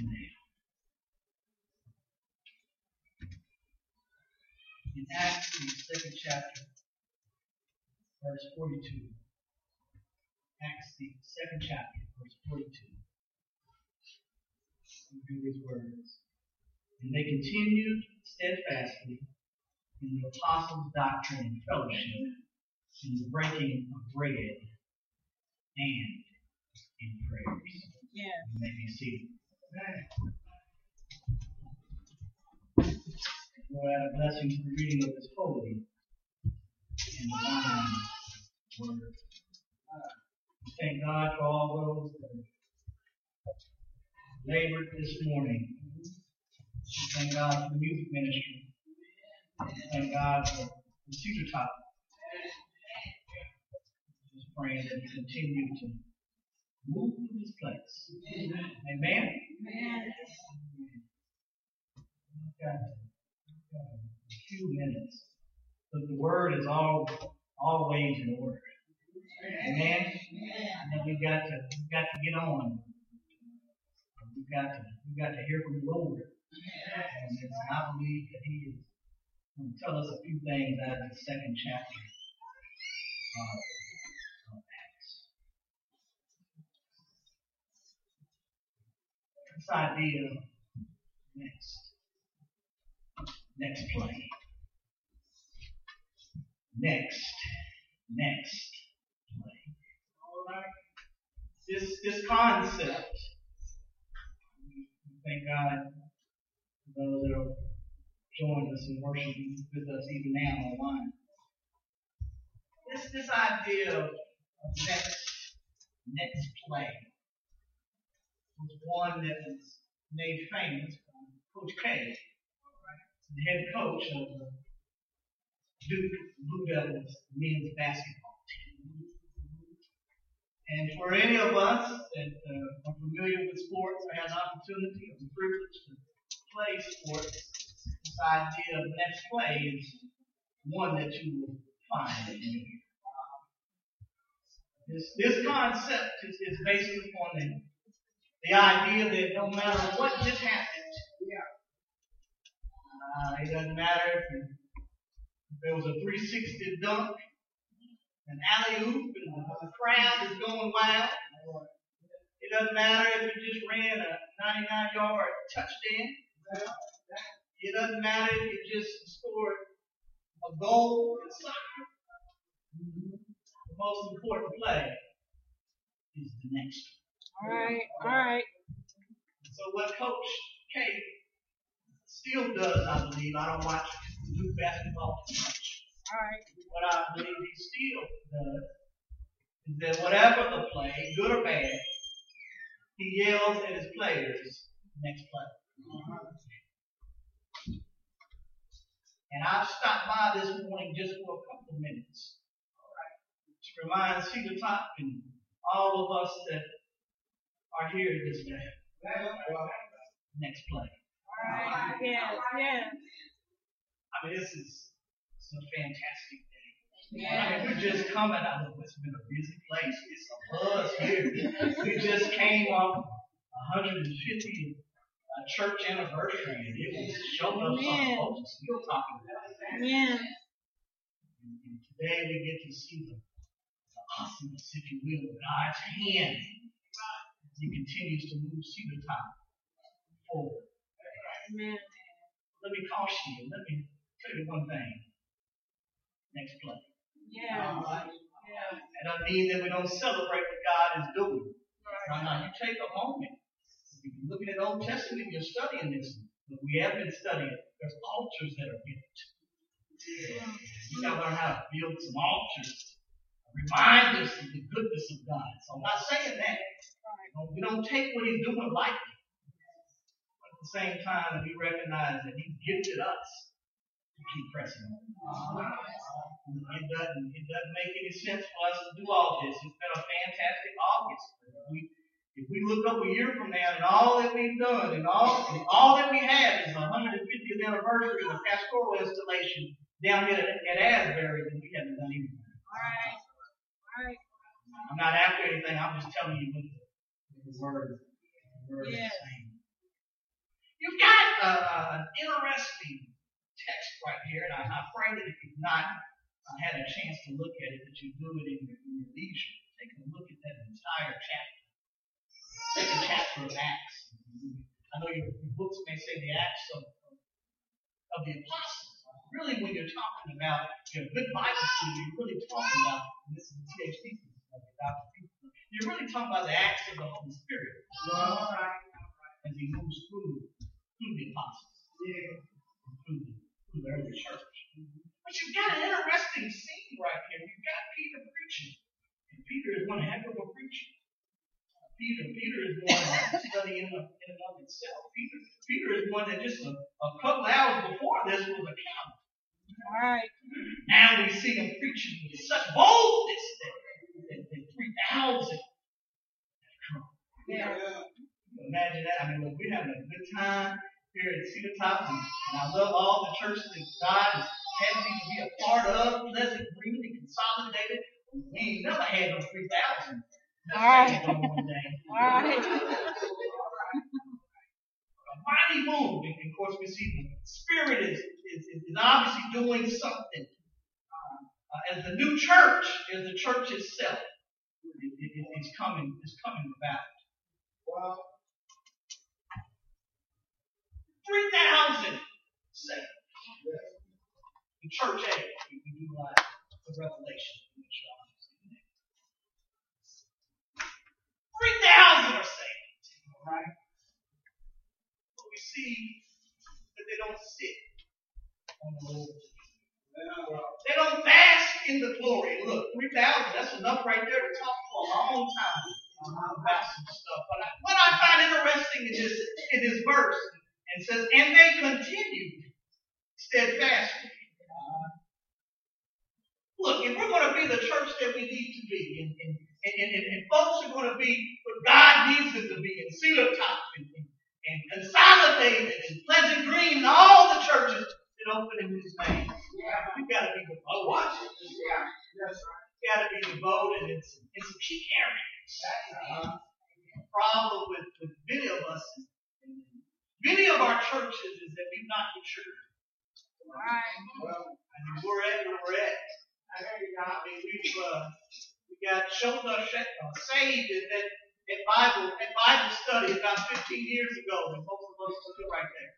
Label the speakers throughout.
Speaker 1: In Acts, the second chapter, verse 42. Acts, the second chapter, verse 42. We read these words. And they continued steadfastly in the apostles' doctrine and fellowship, in the breaking of bread, and in prayers.
Speaker 2: Yeah.
Speaker 1: You may be seated. Lord, I bless you for the reading of this holy and um, divine word. Thank God for all those that labored this morning. Thank God for the music ministry. Thank God for the Cedar Top. Just praying that you continue to move through this place. Amen.
Speaker 2: Amen.
Speaker 1: We've got, we've got a few minutes, but the word is all always in order. Amen. And then we've got to we've got to get on. We've got to we've got to hear from the Lord. And it's, I believe that He is going to tell us a few things out of the second chapter of, of Acts. This idea next next play. Next, next play. All right. This this concept. Thank God for those that have joined us in worship with us even now online. This this idea of next next play was one that was made famous by Coach K the head coach of the Duke Blue Devils men's basketball team. And for any of us that uh, are familiar with sports or have an opportunity or the privilege to play sports, this idea of next play is one that you will find in here. This, this concept is, is based upon the, the idea that no matter what just happened, uh, it doesn't matter if, if there was a 360 dunk, an alley oop, and the, the crowd is going wild. It doesn't matter if you just ran a 99 yard touchdown. It doesn't matter if you just scored a goal in soccer. The most important play is the next one.
Speaker 2: All right. All right.
Speaker 1: So what Coach K still does, I believe, I don't watch Duke basketball too much.
Speaker 2: All right.
Speaker 1: What I believe he still does is that whatever the play, good or bad, he yells at his players, next play. And I've stopped by this morning just for a couple of minutes. All right. To remind Cedar Top and all of us that are here this day. Next play.
Speaker 2: All right. Yes. Yes.
Speaker 1: I mean, this is it's a fantastic day. I
Speaker 2: Yes.
Speaker 1: mean, we're just coming out of what's been a busy place. It's a buzz here. We just came off 150th uh, church anniversary, and it was showing up something
Speaker 2: Amen.
Speaker 1: folks are still talking about.
Speaker 2: Amen.
Speaker 1: And, and today we get to see the, the awesomeness, if you will, of God's hand as He continues to move Cedar Top forward.
Speaker 2: Amen.
Speaker 1: Let me caution you. Let me tell you one thing. Next play.
Speaker 2: Yes.
Speaker 1: All right.
Speaker 2: Yes.
Speaker 1: That doesn't mean that we don't celebrate what God is doing. No, no, you take a moment. If you're looking at Old Testament, you're studying this. But we have been studying. There's altars that are built. You gotta learn how to build some altars. Remind us of the goodness of God. So I'm not saying that. We don't take what He's doing lightly. But at the same time, we recognize that he gifted us to keep pressing on. Uh-huh. It doesn't, it doesn't make any sense for us to do all this. It's been a fantastic August. If we, if we look up a year from now and all that we've done and all, and all that we have is the 150th anniversary of the pastoral installation down here at, at Asbury, then we haven't done anything.
Speaker 2: All right. All right.
Speaker 1: I'm not after anything. I'm just telling you what the, word, the word
Speaker 2: Yes.
Speaker 1: You've got uh, an interesting text right here, and I, I afraid that if you've not uh, had a chance to look at it, that you do it in your, in your leisure. Take a look at that entire chapter. Second chapter of Acts. I know your, your books may say the Acts of, of the Apostles. Really, when you're talking about your good Bible student, you're really talking about, and this is a the THP you're really talking about the acts of the Holy Spirit. As he moves through through the apostles. Yeah. Through the, through the early church. But you've got an interesting scene right here. You've got Peter preaching. And Peter is one heck of a preacher. Peter, Peter is one studying in, in and of itself. Peter, Peter is one that just a, a couple hours before this was a count.
Speaker 2: All right.
Speaker 1: Now we see him preaching with such boldness that, that 3,000.
Speaker 2: Yeah.
Speaker 1: Imagine that. I mean, look, we're having a good time here at Cedar Top, and, and I love all the churches that God is having me to be a part of, Pleasant Green and Consolidated. We ain't never had no 3,000.
Speaker 2: All right.
Speaker 1: One day.
Speaker 2: All right.
Speaker 1: A mighty move. And of course, we see the Spirit is, is, is obviously doing something. Uh, as the new church, as the church itself, it, it, it's coming, it's coming about. Wow. 3,000 saved. The church age, we we do like the revelation. which y'all have there. 3,000 are saved. Alright? But we see that they don't sit on the Lord. They don't bask in the glory. Look, 3,000, that's enough right there to talk a long time about some stuff. But what I find interesting in this, in this verse, and says, and they continued steadfastly. Look, if we're going to be the church that we need to be, and, and, and, and, and folks are going to be what God needs them to be, in Cedar Top, and, and, and consolidated, and Pleasant Green, and all the churches that open in His name, we've got to be devoted. Oh, watch it. We've got to be devoted in some, in some key areas. Uh, the problem with, with many of us, many of our churches, is that we've not matured.
Speaker 2: Right.
Speaker 1: I mean, we're at where we're at. I mean, we've uh, we got uh, saved at, at, at Bible at Bible study about 15 years ago, and most of us are right there.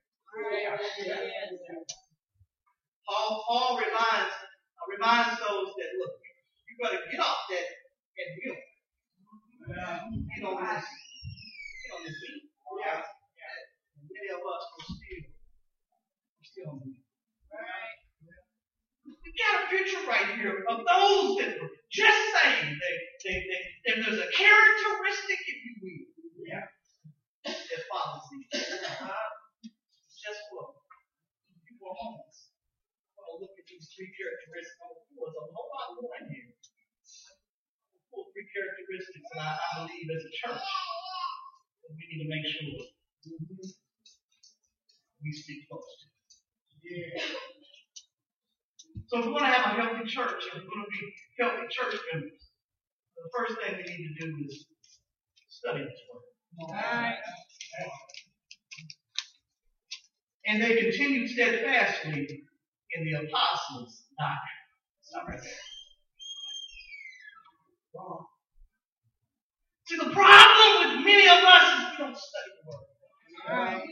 Speaker 1: Paul, Paul reminds uh, reminds those that look, you better get off that that hill. Get on this, get on this beat. Yeah. And many of us are still, we're still on the we got a picture right here of those that were just saved. They, they, they, and there's a characteristic, if you will, yeah, that follows these. Uh, just what? People are homeless. I'm going to look at these three characteristics. I'm going to pull. A whole lot more in here. Three characteristics that I, I believe as a church that we need to make sure we stick close to. Yeah. So if we want to have a healthy church, and we're going to be healthy church members, the first thing we need to do is study this word. And they continued steadfastly in the apostles' doctrine. Stop right there. See, the problem with many of us is we don't study the word.
Speaker 2: Right.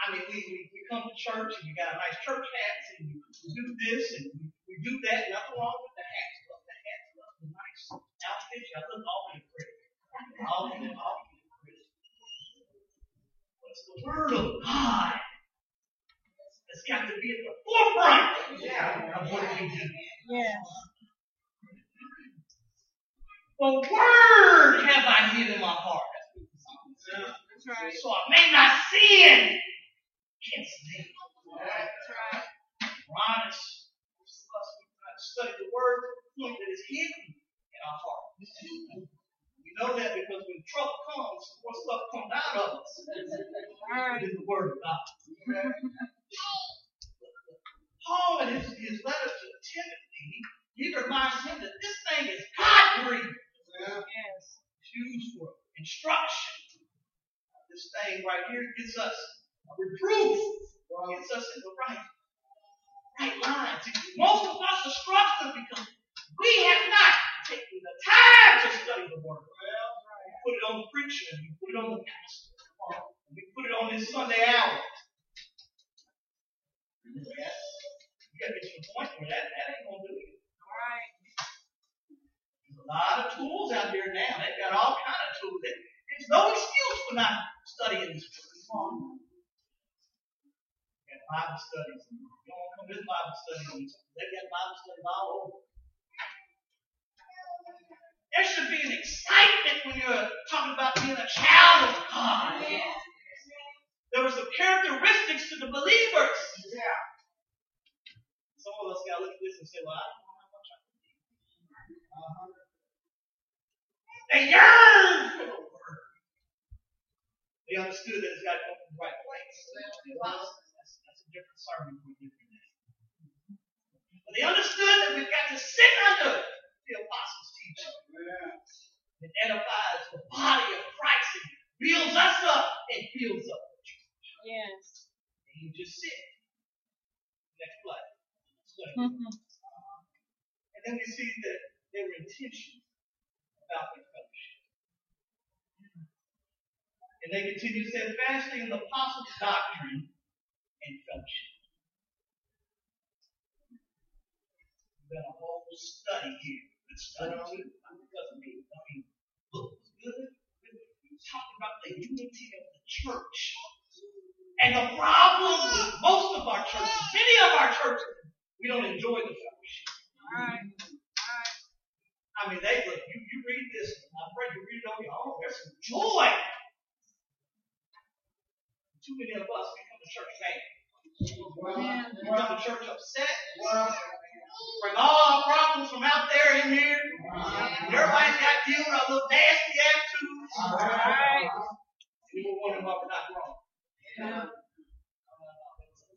Speaker 1: I mean, we, we, we come to church and you got a nice church hats and we, we do this and we, we do that. Nothing wrong with the hats, but the hats look the nice outfits. You look awfully pretty. Awfully, awfully pretty. But it's the Word of God that's got to be at the forefront of what we do.
Speaker 2: Yes.
Speaker 1: The Word have I hid in my heart.
Speaker 2: That's right.
Speaker 1: So I may not sin against thee.
Speaker 2: That's right.
Speaker 1: We're honest. Most us, we've studied the Word to the point that is hidden in our heart. We know that because when trouble comes, more stuff comes out of us
Speaker 2: Right.
Speaker 1: than the Word of God. Paul, in his, his letter to Timothy, he reminds him that this thing is God breathed.
Speaker 2: Yes.
Speaker 1: It's used for instruction, this thing right here gets us a reproof, gets us in the right, right lines. Most of us are struggling because we have not taken the time to study the Word. We put it on the preacher, and we put it on the pastor, we put it on this Sunday hour. Yes. You gotta get to the point where that, that ain't gonna do it.
Speaker 2: Right.
Speaker 1: There's a lot of tools out there now. They've got all kind of tools. There's no excuse for not studying this book. Got Bible studies. You don't want to come to this Bible study. They've got Bible studies all over. There should be an excitement when you're talking about being a child of God. There were some characteristics to the believers. Yeah. Some of us got to look at this and say, well, I don't know how much I can do. They yearned for the word. They understood that it's got to come from the right place. That's, that's a different sermon for a different day. But they understood that we've got to sit under the apostles' teaching. It edifies the body of Christ and builds us up and builds up the church.
Speaker 2: Yes.
Speaker 1: And you just sit. Next play. Study. And then we see that they were intentional about their fellowship. And they continue steadfastly in the apostles' doctrine and fellowship. We've got a whole study here. Good study too. Because of me. I mean, look, it's good. We're talking about the unity of the church. And the problem with most of our churches, many of our churches, we don't enjoy the fellowship.
Speaker 2: Right. Right.
Speaker 1: I mean, they look, you, you read this, I pray you read it on your own. There's some joy. Too many of us become a church fan. We become a church upset. Bring all our problems from out there in here. Everybody's got to deal with our little nasty attitudes.
Speaker 2: Right.
Speaker 1: And we're wondering why we're not growing.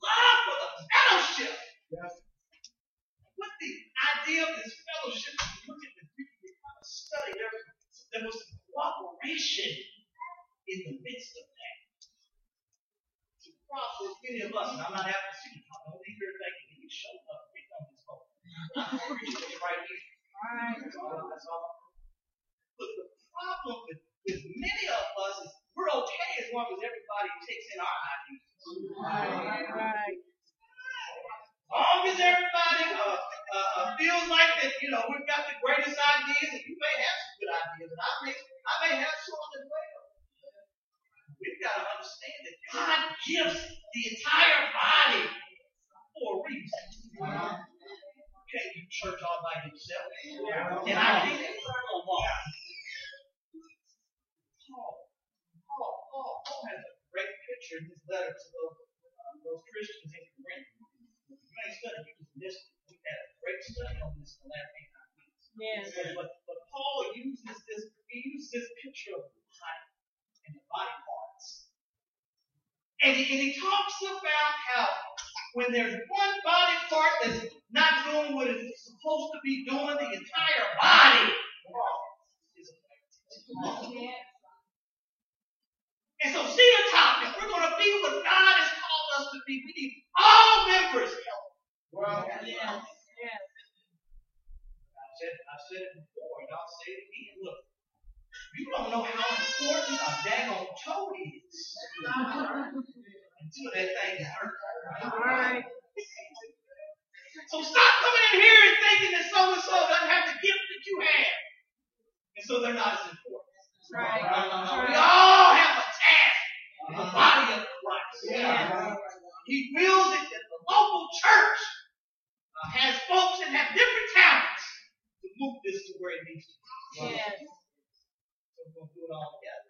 Speaker 1: Love for the fellowship. What the idea of this fellowship, if you look at the Greek, we kind of study, there, there was cooperation in the midst of with many of us, and I'm not having to see I don't leave here thinking he showed up, we know this whole. I'm right here.
Speaker 2: Right.
Speaker 1: That's all. That's all. But the problem with, with many of us is we're okay as long as everybody takes in our ideas.
Speaker 2: Right. Right.
Speaker 1: Long as everybody uh, uh, uh, feels like that, you know, we've got the greatest ideas, and you may have some good ideas, and I may, I may have some as well. We've got to understand that God gives the entire body for a reason. You can't do church all by yourself. And I think that's a. Paul, Paul, Paul, Paul has a great picture in his letter to those, uh, those Christians in Corinth. You ain't studied, you missed. We had a great study on this the last eight, nine weeks.
Speaker 2: Yes.
Speaker 1: But, but Paul uses this, he uses this picture of the body and the body parts. And he, and he talks about how when there's one body part that's not doing what it's supposed to be doing, the entire body is affected. And so see the topic. We're going to be what God has called us to be. We need all members help.
Speaker 2: Yes. Yes.
Speaker 1: I've said, I've said it before, and I'll say it again. Look, you don't know how important a daggone toe is until that thing is hurt.
Speaker 2: Right.
Speaker 1: So stop coming in here and thinking that so and so doesn't have the gift that you have. And so they're not as important.
Speaker 2: Right.
Speaker 1: We all have a task in the body of Christ.
Speaker 2: Yes.
Speaker 1: He wills it that the local church uh, has folks that have different talents to move this to where it needs to be.
Speaker 2: Yes.
Speaker 1: We'll do it all together.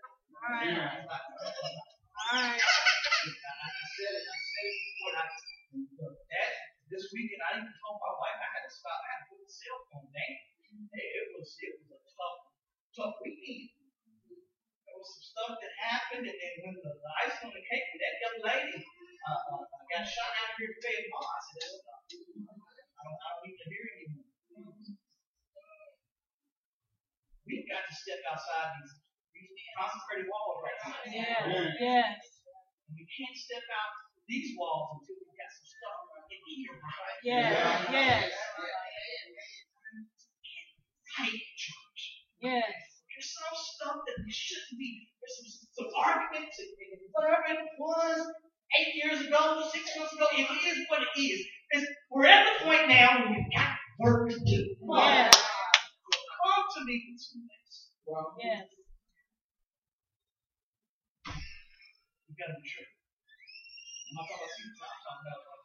Speaker 1: Seats, I'm talking about.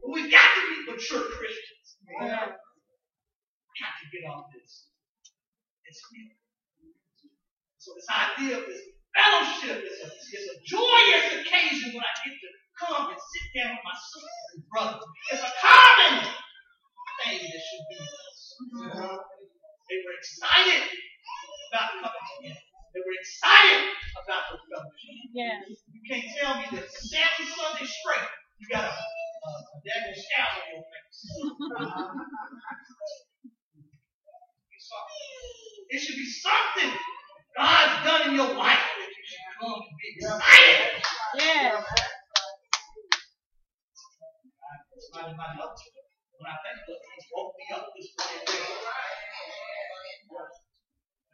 Speaker 1: But we've got to be mature Christians.
Speaker 2: Yes.
Speaker 1: got to get off this. It's real. So this idea of this fellowship is a, is a joyous occasion when I get to come and sit down with my sisters and brothers. It's a common thing that should be with us. They were excited about coming together. They were excited about the fellowship.
Speaker 2: Yes.
Speaker 1: You can't tell me that seven Sundays straight you got a, a, daggone scowl on your face. It should be something God's done in your life that you should come and be excited.
Speaker 2: Yes.
Speaker 1: Somebody might help you. When I think look, He woke me up this morning.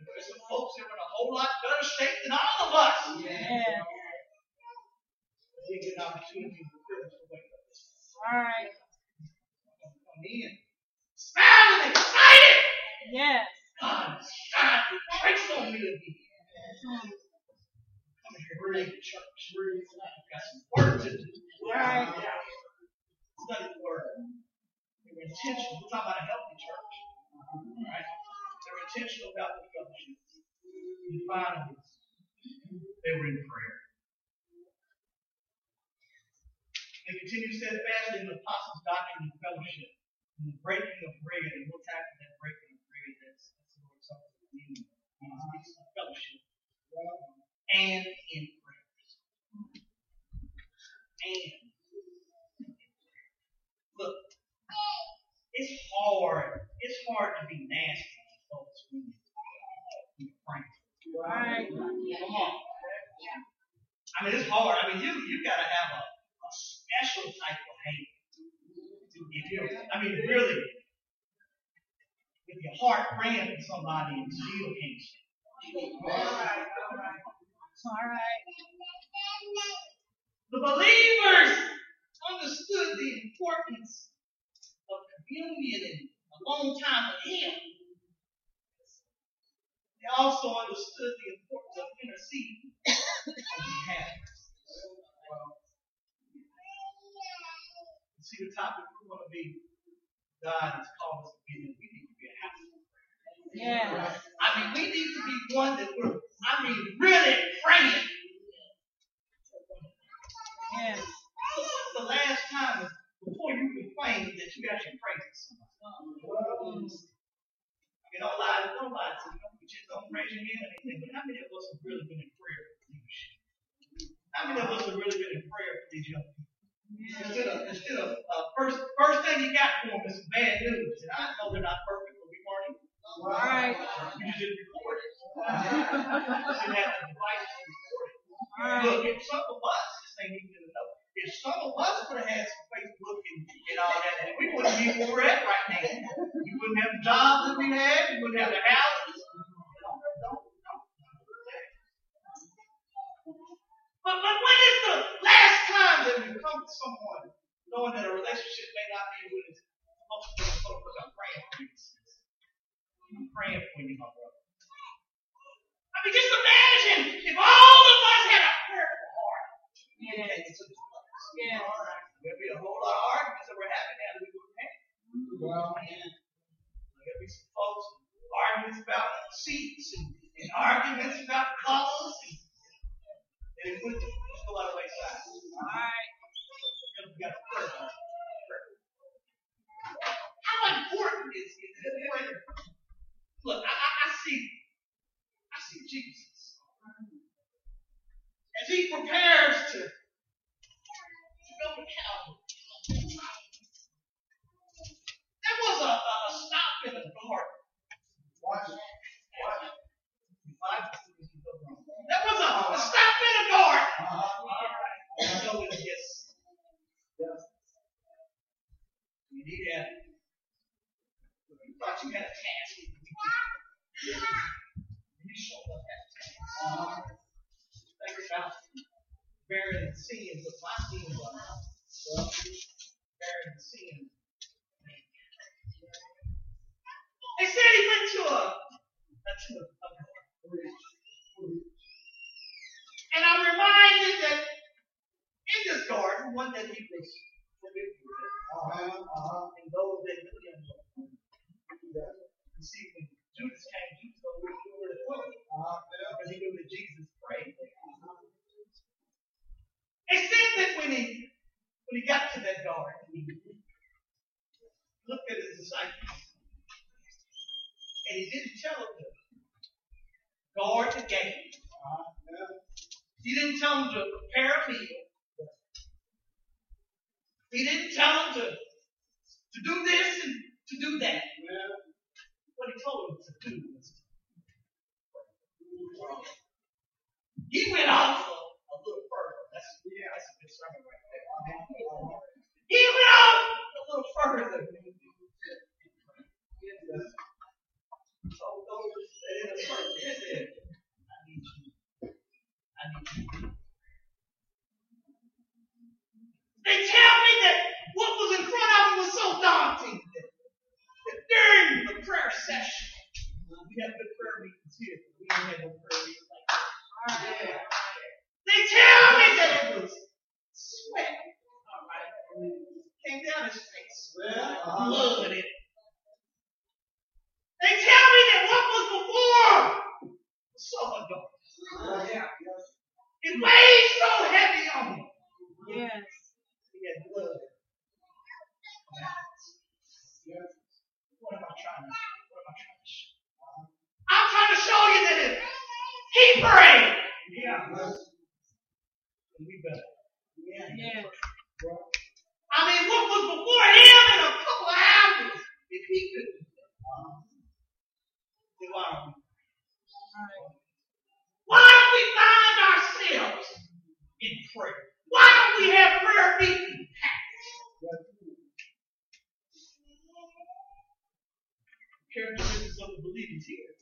Speaker 1: There's some folks that are in a whole lot better shape than all of us. We get an opportunity privilege to wake up
Speaker 2: All right.
Speaker 1: Come in. Smiling, excited.
Speaker 2: Yes.
Speaker 1: God, your on me again.
Speaker 2: Mm.
Speaker 1: Come here, ready to church. We've got some work to do.
Speaker 2: Right.
Speaker 1: Study the word. They were intentional. We're talking about a healthy church. Right? They were intentional about the fellowship. And finally, they were in prayer. They continued steadfastly in the apostles' doctrine and fellowship, in the breaking of bread, and we'll tackle that breaking of bread. That's, that's the Lord's Supper. Fellowship. And in prayers. And look, it's hard. It's hard to be nasty to folks when you.
Speaker 2: Right.
Speaker 1: Come on. I mean, it's hard. I mean, you you got to have a, a special type of hate. If you, I mean, really, with your heart praying for somebody and still can't stand.
Speaker 2: All right.
Speaker 1: The believers understood the importance of communion and alone time with Him. They also understood the importance of interceding on behalf. You see the topic we're going to be. God has called us to be. and We need to be a house. of prayer. I mean, we need to be one that we're, I mean, really praying.
Speaker 2: Yes.
Speaker 1: Was the last time before you complained that you actually prayed to somebody? Mean, don't lie, don't lie to me. Don't, just don't raise your hand or anything. But how many of us have really been in prayer for leadership? How many of us have really been in prayer for these young people? Instead of, instead of uh, first, first thing you got for them is some bad news. And I know they're not perfect, but we weren't.
Speaker 2: All right.
Speaker 1: You just didn't record it. you didn't have the device to record it.
Speaker 2: All right.
Speaker 1: Look, if some of us, this ain't even enough. If some of us would have had some Facebook and, and all that, then we wouldn't be where we're at right now. We wouldn't have the jobs that we had. We wouldn't have the houses. Don't, don't, don't. But, but when is the last time that you come to someone knowing that a relationship may not be what it's supposed to be? I'm praying for you. sis. I'm praying for you, my brother. I mean, just imagine if all of us had a prayerful heart. It's a-
Speaker 2: Yes.
Speaker 1: All right. There'd be a whole lot of arguments that we're having now that we wouldn't have. Mm-hmm. Well, man. There'd be some folks arguments about seats and, and arguments about colors Thank you. Bearing sin, but my sin was well, bearing sin. They said he went to a, to a, a and I'm reminded that in this garden, one that he was familiar with, uh-huh, uh-huh. and those that knew him. You see, when Judas came, Judas where to go. Uh-huh. Because he knew that Jesus prayed. It said that when he when he got to that garden, he looked at his disciples. And he didn't tell them to guard the gate. He didn't tell them to prepare a meal. He didn't tell them to, to do this and to do that. What he told them to do was He went off a, a little further. That's, yeah, He went a little further. So those in a certain said, I need you. I need you. They tell me that what was in front of them was so daunting that, that during the prayer session, we have good prayer meetings here. We don't have no prayer meetings like that. Yeah. They tell me that it was sweat. All right. Came down his face. Yeah. Blood in it. They tell me that what was before was so adult. Yeah. It weighed so heavy on me.
Speaker 2: Yes.
Speaker 1: He had blood. Yes. What am I trying to what am I trying to show? I'm trying to show you that if he prayed, yeah. We better. Yeah.
Speaker 2: Yes.
Speaker 1: I mean, what was before him in a couple of hours, if he could, uh, then why don't we? Why don't we find ourselves in prayer? Why don't we have prayer meeting Characteristics of the believers here.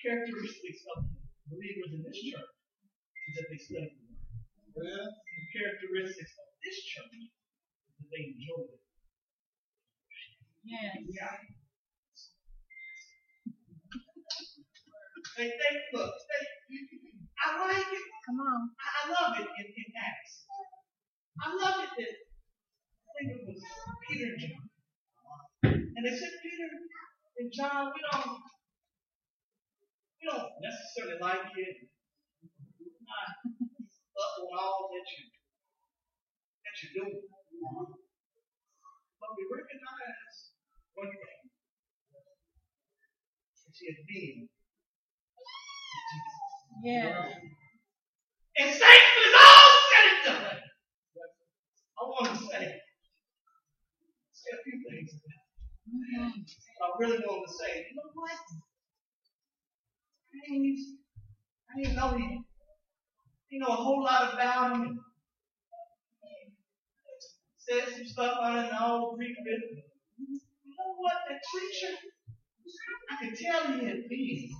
Speaker 1: Characteristics of believers in this church is that they study the word. The characteristics of this church is that they enjoy it.
Speaker 2: Yes.
Speaker 1: Yeah. They, they look, they, I like it.
Speaker 2: Come on.
Speaker 1: I, I love it in, in Acts. I love it that I think it was Peter and John. And they said Peter and John, we don't don't necessarily like it. Not up on all that you that you're doing. But we recognize one thing. That you have been
Speaker 2: Yes.
Speaker 1: and when it's all said and done, I want to say, say a few things.
Speaker 2: Mhm.
Speaker 1: I really want to say, you know what? I ain't, I ain't know he, you know a whole lot about him. Said some stuff I didn't know, preached it. You know what? That preacher, I can tell he had been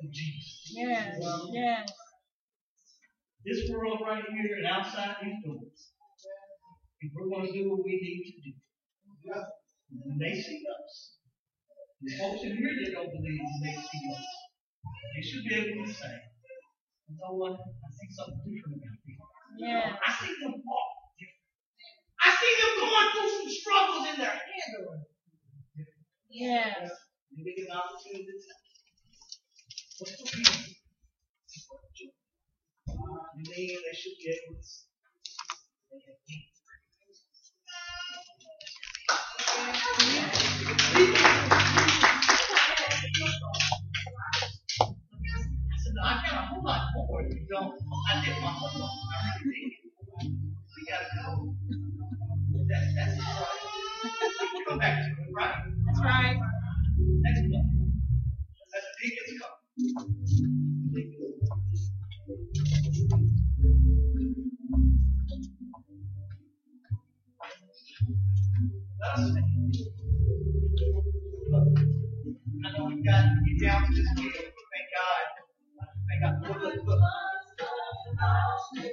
Speaker 1: with Jesus.
Speaker 2: Yes. Yes.
Speaker 1: This world right here and outside these doors. If we're going to do what we need to do, when they see us, the folks in here that don't believe they see us, they should be able to say, you know what? I see something different about people.
Speaker 2: Yes.
Speaker 1: I see them walk different. I see them going through some struggles in their handling.
Speaker 2: Yes.
Speaker 1: You get an opportunity to tell. What's the reason? And then they should be able to say, they have. I I got a whole lot more, you Don't I did my homework. I really did. We gotta go. That's that's all right. We can come back to it, right?
Speaker 2: That's right.
Speaker 1: Next one. That's the deacon's cup. Let us think. I know we've got to get down to this field. Amen.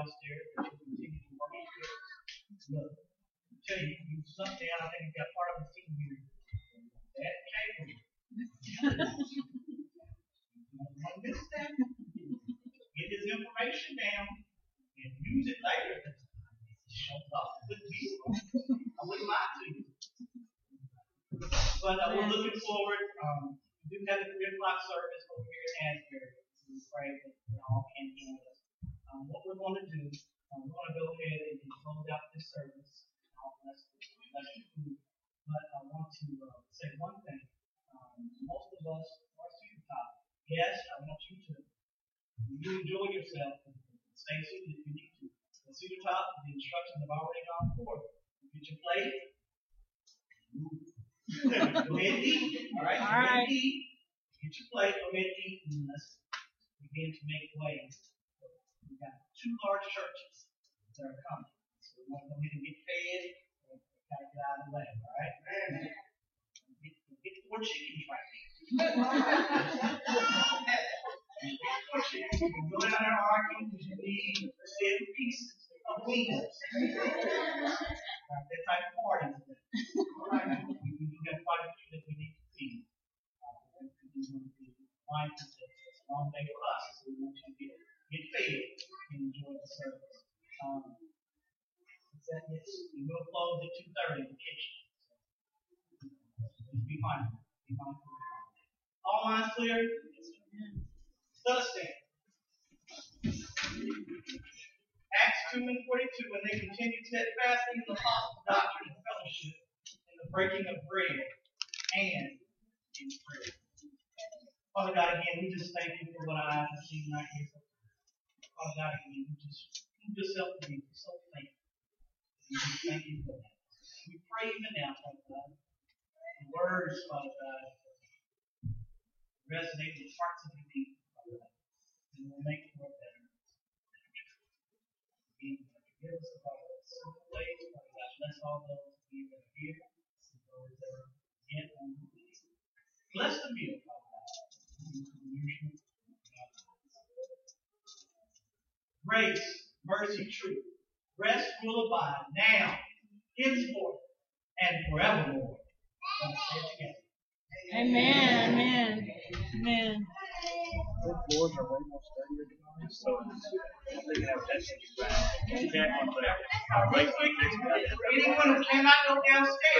Speaker 1: downstairs two plays of 15 minutes begin to make way. We got two large churches that are coming. So we want to go ahead and get fed. and kind of get out of the way, all right? Get, get four chicken right get four chickens. We go down there arguing because you need seven pieces of wings. That type of party today. All right, we, we do have quite a few that we need to see is going to be mindful that it's a long day for us. So we want you to get, get fed and enjoy the service. Um, yes? we will close at 2.30 the kitchen. Just be fine. Be mindful. All minds clear? Let us stand. Acts 2 and 42, When they continued steadfastly in the apostle doctrine and fellowship, in the breaking of bread, and in prayer. Father God, again, we just thank you for what I have seen right here. Father God, again, we just prove yourself to be so thankful. We thank you for that. We pray even now, Father God. The words, Father God, resonate with the hearts of your people, Father God, and will make it more better. Again, forgive us about the simple ways, Father God. Bless all those who are here, those that are yet on the way. Bless the meal, Father. Grace, mercy, truth, rest will abide now, henceforth, and forevermore.
Speaker 2: Amen. Amen. Amen.
Speaker 1: Anyone who cannot go downstairs.